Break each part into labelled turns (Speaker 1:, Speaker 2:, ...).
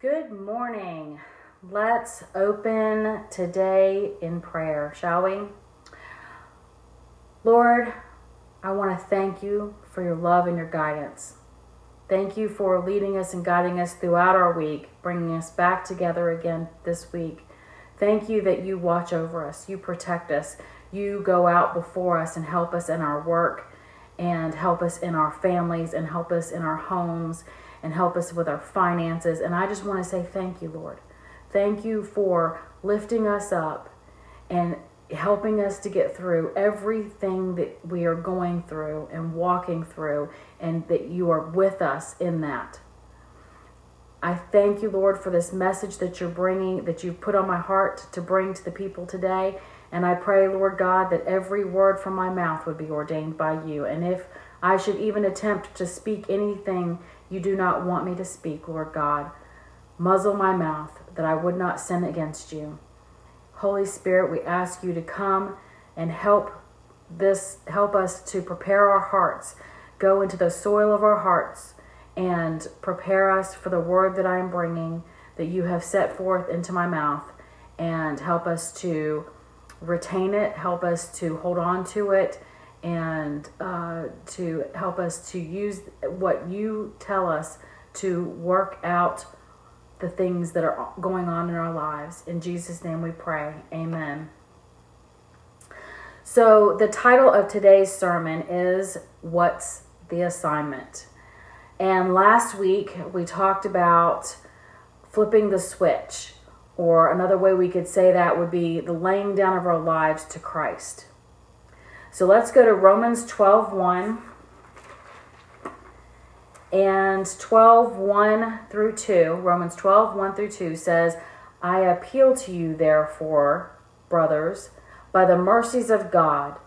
Speaker 1: Good morning. Let's open today in prayer, shall we? Lord, I want to thank you for your love and your guidance. Thank you for leading us and guiding us throughout our week, bringing us back together again this week. Thank you that you watch over us, you protect us, you go out before us and help us in our work, and help us in our families, and help us in our homes and help us with our finances. And I just want to say thank you, Lord. Thank you for lifting us up and helping us to get through everything that we are going through and walking through, and that you are with us in that. I thank you, Lord, for this message that you're bringing, that you've put on my heart to bring to the people today. And I pray, Lord God, that every word from my mouth would be ordained by you. And if I should even attempt to speak anything you do not want me to speak, Lord God. Muzzle my mouth that I would not sin against you. Holy Spirit, we ask you to come and help this help us to prepare our hearts, go into the soil of our hearts and prepare us for the word that I am bringing that you have set forth into my mouth and help us to retain it, help us to hold on to it and uh, to help us to use what you tell us to work out the things that are going on in our lives. In Jesus' name we pray. Amen. So, the title of today's sermon is What's the Assignment? And last week we talked about flipping the switch, or another way we could say that would be the laying down of our lives to Christ. So let's go to Romans 12 1 and 12 1 through 2. Romans 12 1 through 2 says, I appeal to you, therefore, brothers, by the mercies of God,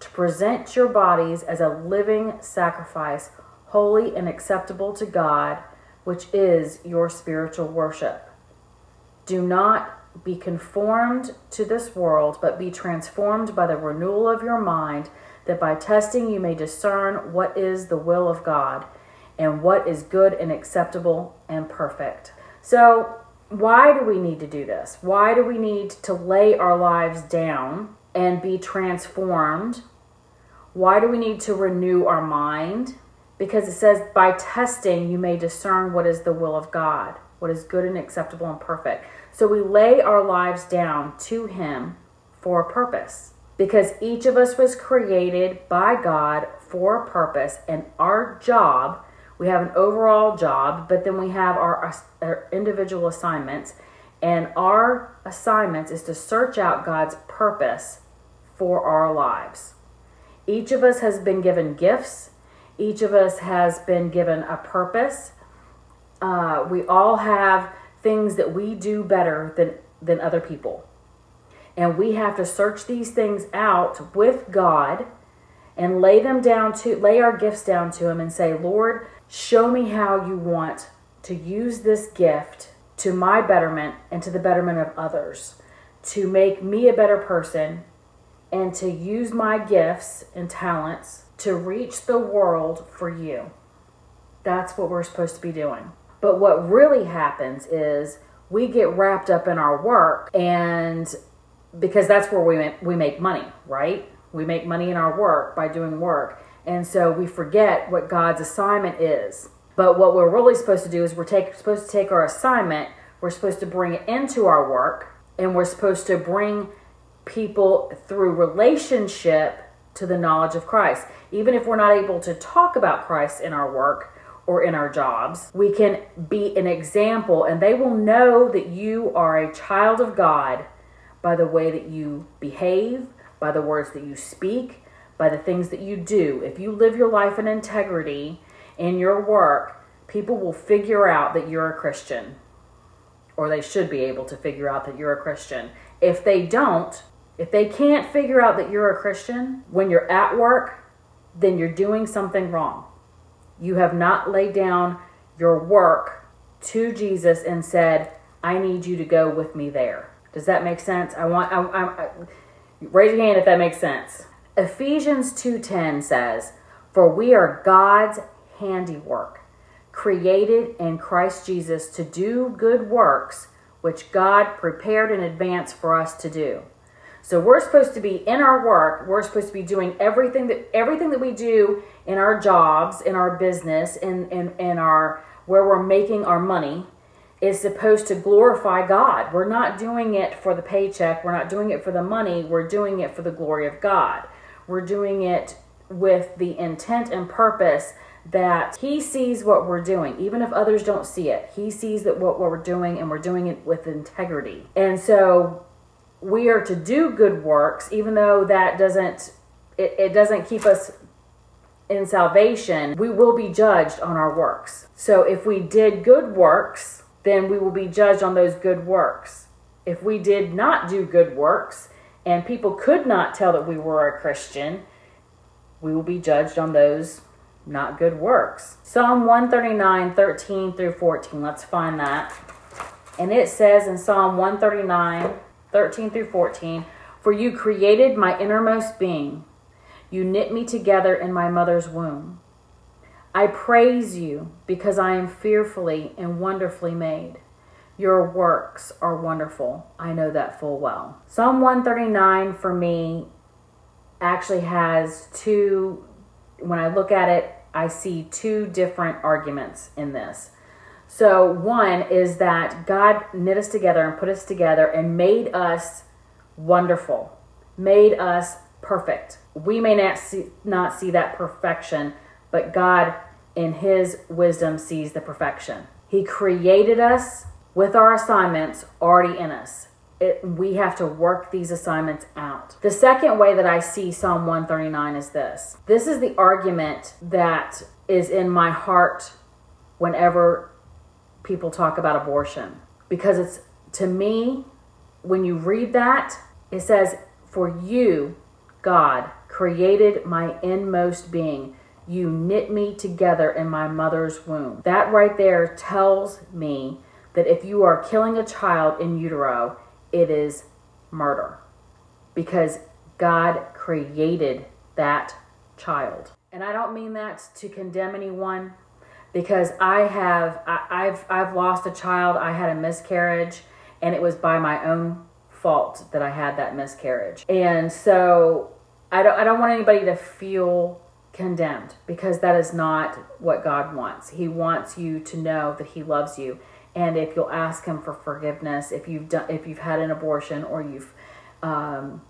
Speaker 1: to present your bodies as a living sacrifice, holy and acceptable to God, which is your spiritual worship. Do not be conformed to this world, but be transformed by the renewal of your mind, that by testing you may discern what is the will of God and what is good and acceptable and perfect. So, why do we need to do this? Why do we need to lay our lives down and be transformed? Why do we need to renew our mind? Because it says, by testing, you may discern what is the will of God, what is good and acceptable and perfect. So we lay our lives down to Him for a purpose because each of us was created by God for a purpose, and our job we have an overall job, but then we have our, our individual assignments. And our assignments is to search out God's purpose for our lives. Each of us has been given gifts, each of us has been given a purpose. Uh, we all have things that we do better than, than other people. And we have to search these things out with God and lay them down to lay our gifts down to him and say, "Lord, show me how you want to use this gift to my betterment and to the betterment of others, to make me a better person and to use my gifts and talents to reach the world for you." That's what we're supposed to be doing. But what really happens is we get wrapped up in our work and because that's where we make, we make money, right? We make money in our work by doing work. And so we forget what God's assignment is. But what we're really supposed to do is we're take, supposed to take our assignment, we're supposed to bring it into our work, and we're supposed to bring people through relationship to the knowledge of Christ. Even if we're not able to talk about Christ in our work, or in our jobs. We can be an example, and they will know that you are a child of God by the way that you behave, by the words that you speak, by the things that you do. If you live your life in integrity in your work, people will figure out that you're a Christian, or they should be able to figure out that you're a Christian. If they don't, if they can't figure out that you're a Christian when you're at work, then you're doing something wrong. You have not laid down your work to Jesus and said, I need you to go with me there. Does that make sense? I want, I, I, I, raise your hand if that makes sense. Ephesians 2.10 says, For we are God's handiwork, created in Christ Jesus to do good works which God prepared in advance for us to do. So we're supposed to be in our work, we're supposed to be doing everything that everything that we do in our jobs, in our business, in in, in our where we're making our money is supposed to glorify God. We're not doing it for the paycheck, we're not doing it for the money, we're doing it for the glory of God. We're doing it with the intent and purpose that he sees what we're doing even if others don't see it he sees that what, what we're doing and we're doing it with integrity and so we are to do good works even though that doesn't it, it doesn't keep us in salvation we will be judged on our works so if we did good works then we will be judged on those good works if we did not do good works and people could not tell that we were a christian we will be judged on those not good works. Psalm 139, 13 through 14. Let's find that. And it says in Psalm 139, 13 through 14, For you created my innermost being. You knit me together in my mother's womb. I praise you because I am fearfully and wonderfully made. Your works are wonderful. I know that full well. Psalm 139 for me actually has two, when I look at it, I see two different arguments in this. So, one is that God knit us together and put us together and made us wonderful, made us perfect. We may not see, not see that perfection, but God, in His wisdom, sees the perfection. He created us with our assignments already in us it, we have to work these assignments out. The second way that I see Psalm 139 is this this is the argument that is in my heart whenever people talk about abortion. Because it's to me, when you read that, it says, For you, God, created my inmost being. You knit me together in my mother's womb. That right there tells me that if you are killing a child in utero, it is murder because God created that child. And I don't mean that to condemn anyone because I have I, have I've lost a child. I had a miscarriage and it was by my own fault that I had that miscarriage. And so I don't I don't want anybody to feel condemned because that is not what God wants. He wants you to know that he loves you and if you'll ask him for forgiveness if you've done if you've had an abortion or you've um,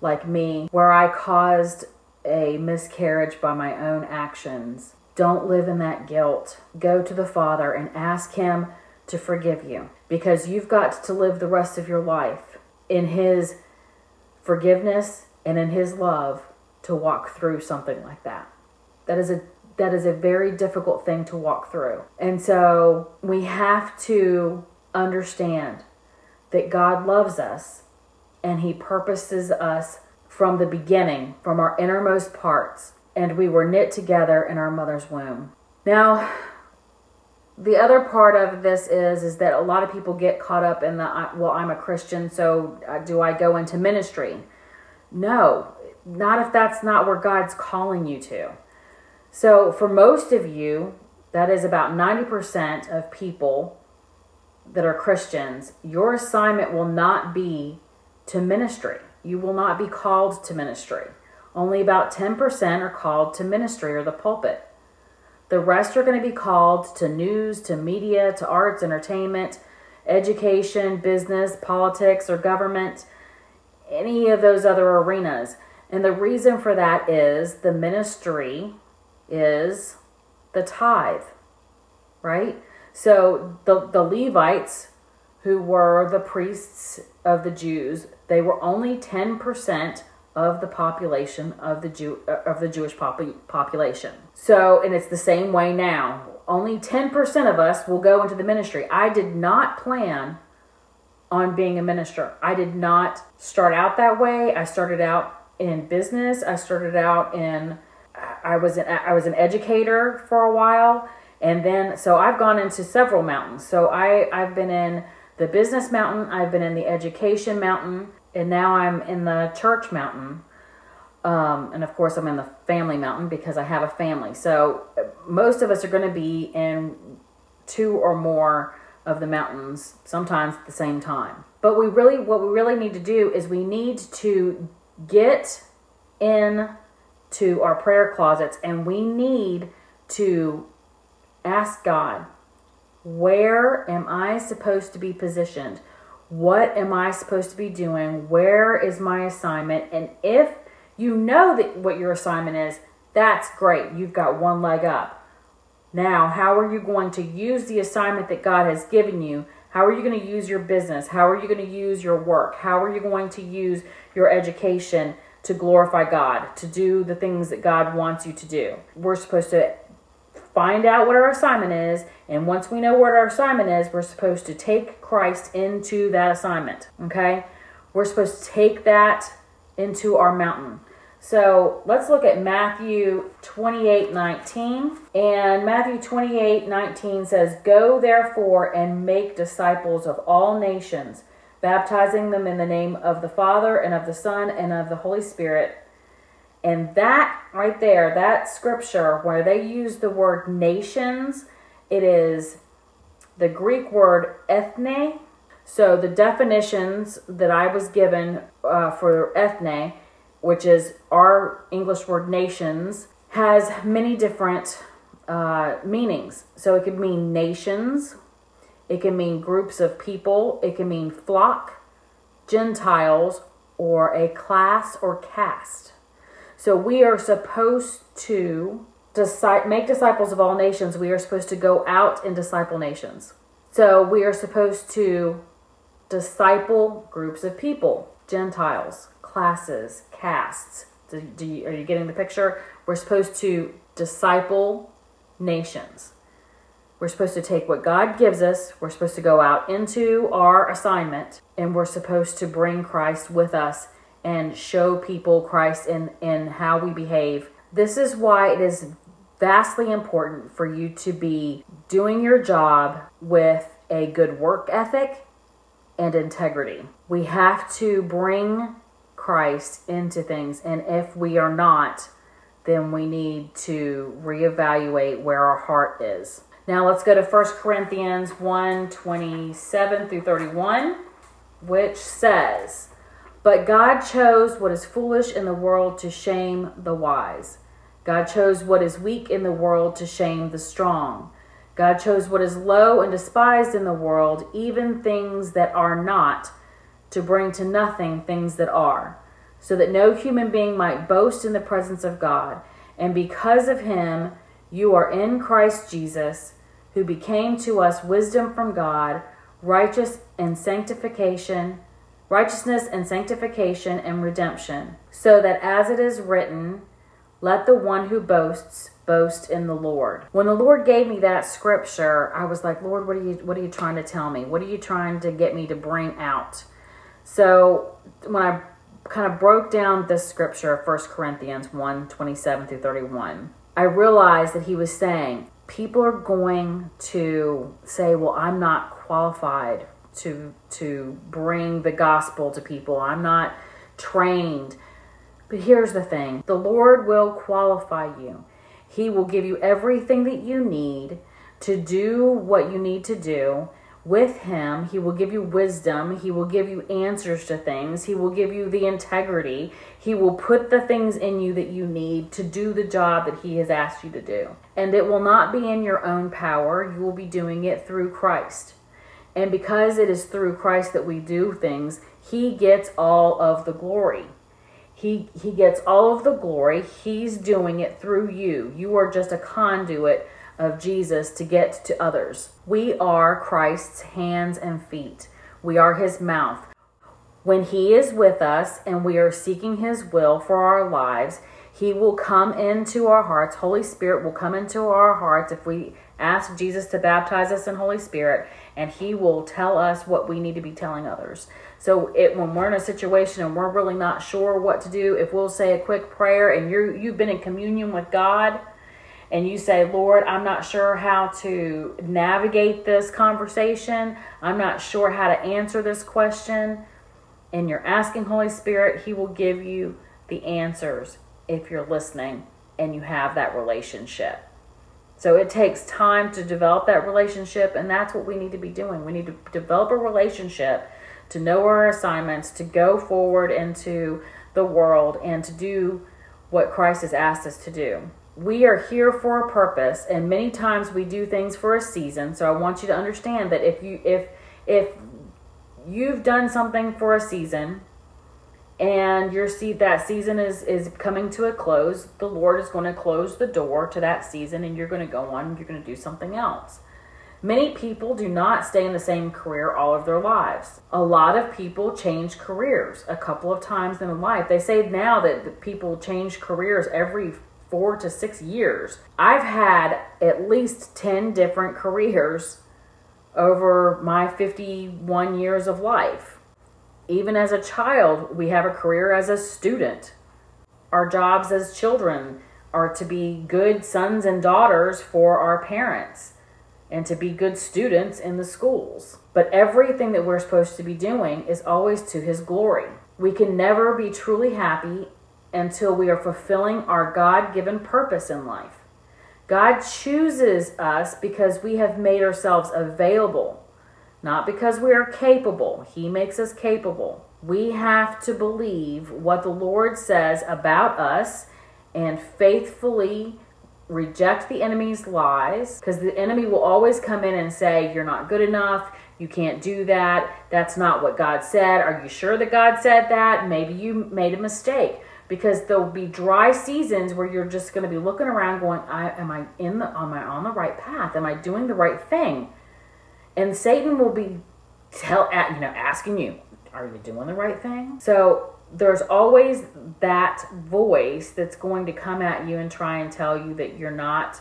Speaker 1: like me where i caused a miscarriage by my own actions don't live in that guilt go to the father and ask him to forgive you because you've got to live the rest of your life in his forgiveness and in his love to walk through something like that that is a that is a very difficult thing to walk through. And so we have to understand that God loves us and He purposes us from the beginning, from our innermost parts, and we were knit together in our mother's womb. Now, the other part of this is is that a lot of people get caught up in the well i'm a christian so uh, do i go into ministry no not if that's not where god's calling you to so, for most of you, that is about 90% of people that are Christians, your assignment will not be to ministry. You will not be called to ministry. Only about 10% are called to ministry or the pulpit. The rest are going to be called to news, to media, to arts, entertainment, education, business, politics, or government, any of those other arenas. And the reason for that is the ministry is the tithe, right? So the, the Levites, who were the priests of the Jews, they were only 10% of the population of the Jew uh, of the Jewish pop- population. So, and it's the same way now. Only 10% of us will go into the ministry. I did not plan on being a minister. I did not start out that way. I started out in business. I started out in I was an, I was an educator for a while, and then so I've gone into several mountains. So I I've been in the business mountain, I've been in the education mountain, and now I'm in the church mountain. Um, and of course, I'm in the family mountain because I have a family. So most of us are going to be in two or more of the mountains, sometimes at the same time. But we really, what we really need to do is we need to get in to our prayer closets and we need to ask God, where am I supposed to be positioned? What am I supposed to be doing? Where is my assignment? And if you know that what your assignment is, that's great. You've got one leg up. Now, how are you going to use the assignment that God has given you? How are you going to use your business? How are you going to use your work? How are you going to use your education to glorify God, to do the things that God wants you to do? We're supposed to find out what our assignment is, and once we know what our assignment is, we're supposed to take Christ into that assignment. Okay? We're supposed to take that into our mountain. So let's look at Matthew 28 19. And Matthew 28 19 says, Go therefore and make disciples of all nations, baptizing them in the name of the Father and of the Son and of the Holy Spirit. And that right there, that scripture where they use the word nations, it is the Greek word ethne. So the definitions that I was given uh, for ethne which is our English word nations, has many different uh, meanings. So it could mean nations, it can mean groups of people, it can mean flock, Gentiles, or a class or caste. So we are supposed to make disciples of all nations. We are supposed to go out and disciple nations. So we are supposed to disciple groups of people, Gentiles, classes, castes. Do, do you, are you getting the picture? We're supposed to disciple nations. We're supposed to take what God gives us, we're supposed to go out into our assignment, and we're supposed to bring Christ with us and show people Christ in, in how we behave. This is why it is vastly important for you to be doing your job with a good work ethic and integrity. We have to bring Christ into things. And if we are not, then we need to reevaluate where our heart is. Now let's go to 1 Corinthians 1 27 through 31, which says, But God chose what is foolish in the world to shame the wise. God chose what is weak in the world to shame the strong. God chose what is low and despised in the world, even things that are not to bring to nothing things that are, so that no human being might boast in the presence of God. And because of him, you are in Christ Jesus, who became to us wisdom from God, righteous and sanctification, righteousness and sanctification and redemption, so that as it is written, let the one who boasts boast in the Lord. When the Lord gave me that scripture, I was like, Lord, what are you what are you trying to tell me? What are you trying to get me to bring out? So when I kind of broke down this scripture, 1 Corinthians 1 27 through 31, I realized that he was saying, people are going to say, well, I'm not qualified to to bring the gospel to people. I'm not trained. But here's the thing. The Lord will qualify you. He will give you everything that you need to do what you need to do with him. He will give you wisdom. He will give you answers to things. He will give you the integrity. He will put the things in you that you need to do the job that he has asked you to do. And it will not be in your own power. You will be doing it through Christ. And because it is through Christ that we do things, he gets all of the glory. He he gets all of the glory. He's doing it through you. You are just a conduit of Jesus to get to others. We are Christ's hands and feet. We are his mouth. When he is with us and we are seeking his will for our lives, he will come into our hearts. Holy Spirit will come into our hearts if we ask Jesus to baptize us in Holy Spirit, and he will tell us what we need to be telling others. So it, when we're in a situation and we're really not sure what to do, if we'll say a quick prayer and you you've been in communion with God, and you say, Lord, I'm not sure how to navigate this conversation, I'm not sure how to answer this question, and you're asking Holy Spirit, He will give you the answers if you're listening and you have that relationship. So it takes time to develop that relationship, and that's what we need to be doing. We need to develop a relationship to know our assignments, to go forward into the world, and to do what Christ has asked us to do. We are here for a purpose, and many times we do things for a season. So I want you to understand that if you if if you've done something for a season and your seed that season is is coming to a close the lord is going to close the door to that season and you're going to go on you're going to do something else. Many people do not stay in the same career all of their lives. A lot of people change careers a couple of times in life. They say now that people change careers every four to six years i've had at least 10 different careers over my 51 years of life even as a child, we have a career as a student. Our jobs as children are to be good sons and daughters for our parents and to be good students in the schools. But everything that we're supposed to be doing is always to His glory. We can never be truly happy until we are fulfilling our God given purpose in life. God chooses us because we have made ourselves available not because we are capable. He makes us capable. We have to believe what the Lord says about us and faithfully reject the enemy's lies because the enemy will always come in and say, You're not good enough. You can't do that. That's not what God said. Are you sure that God said that? Maybe you made a mistake because there'll be dry seasons where you're just going to be looking around going, I, am I in the, am I on the right path? Am I doing the right thing? And Satan will be tell you know asking you, are you doing the right thing? So there's always that voice that's going to come at you and try and tell you that you're not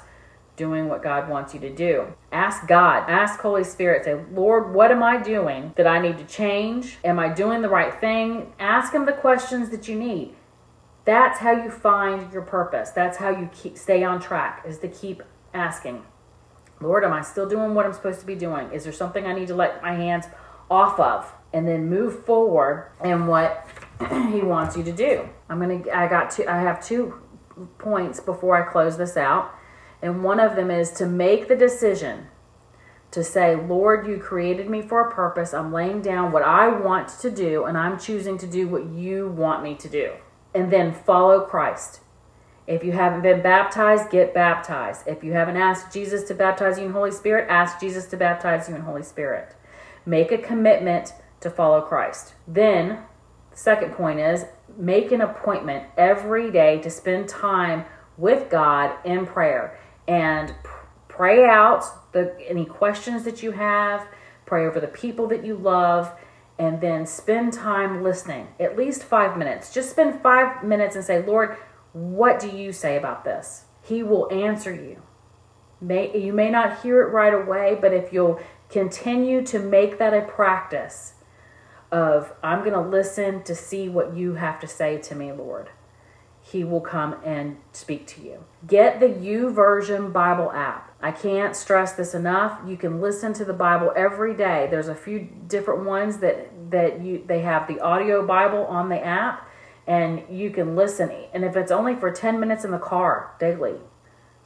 Speaker 1: doing what God wants you to do. Ask God, ask Holy Spirit, say, Lord, what am I doing that I need to change? Am I doing the right thing? Ask Him the questions that you need. That's how you find your purpose. That's how you keep, stay on track, is to keep asking. Lord, am I still doing what I'm supposed to be doing? Is there something I need to let my hands off of? And then move forward in what he wants you to do. I'm gonna I got two I have two points before I close this out. And one of them is to make the decision to say, Lord, you created me for a purpose. I'm laying down what I want to do, and I'm choosing to do what you want me to do. And then follow Christ. If you haven't been baptized, get baptized. If you haven't asked Jesus to baptize you in Holy Spirit, ask Jesus to baptize you in Holy Spirit. Make a commitment to follow Christ. Then, the second point is make an appointment every day to spend time with God in prayer and pray out the any questions that you have, pray over the people that you love, and then spend time listening. At least 5 minutes. Just spend 5 minutes and say, "Lord, what do you say about this? He will answer you. May, you may not hear it right away, but if you'll continue to make that a practice of, I'm going to listen to see what you have to say to me, Lord, He will come and speak to you. Get the YouVersion Bible app. I can't stress this enough. You can listen to the Bible every day. There's a few different ones that that you they have the audio Bible on the app and you can listen. And if it's only for 10 minutes in the car daily,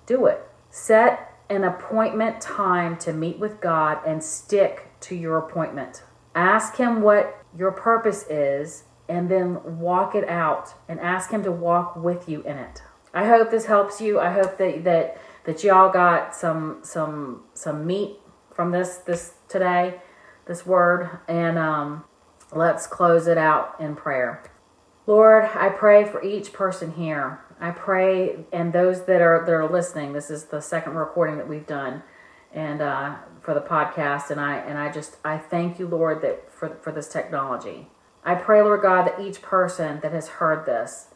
Speaker 1: do it. Set an appointment time to meet with God and stick to your appointment. Ask Him what your purpose is and then walk it out and ask Him to walk with you in it. I hope this helps you. I hope that, that, that y'all got some, some, some meat from this, this today, this word. And um, let's close it out in prayer. Lord, I pray for each person here. I pray, and those that are that are listening. This is the second recording that we've done, and uh, for the podcast. And I and I just I thank you, Lord, that for for this technology. I pray, Lord God, that each person that has heard this,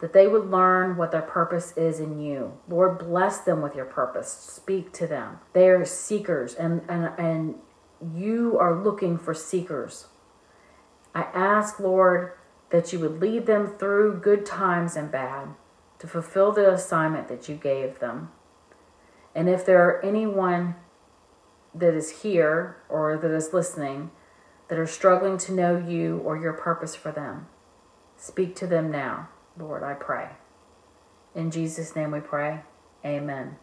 Speaker 1: that they would learn what their purpose is in you. Lord, bless them with your purpose. Speak to them. They are seekers, and and and you are looking for seekers. I ask, Lord that you would lead them through good times and bad to fulfill the assignment that you gave them. And if there are anyone that is here or that is listening that are struggling to know you or your purpose for them, speak to them now. Lord, I pray. In Jesus' name we pray. Amen.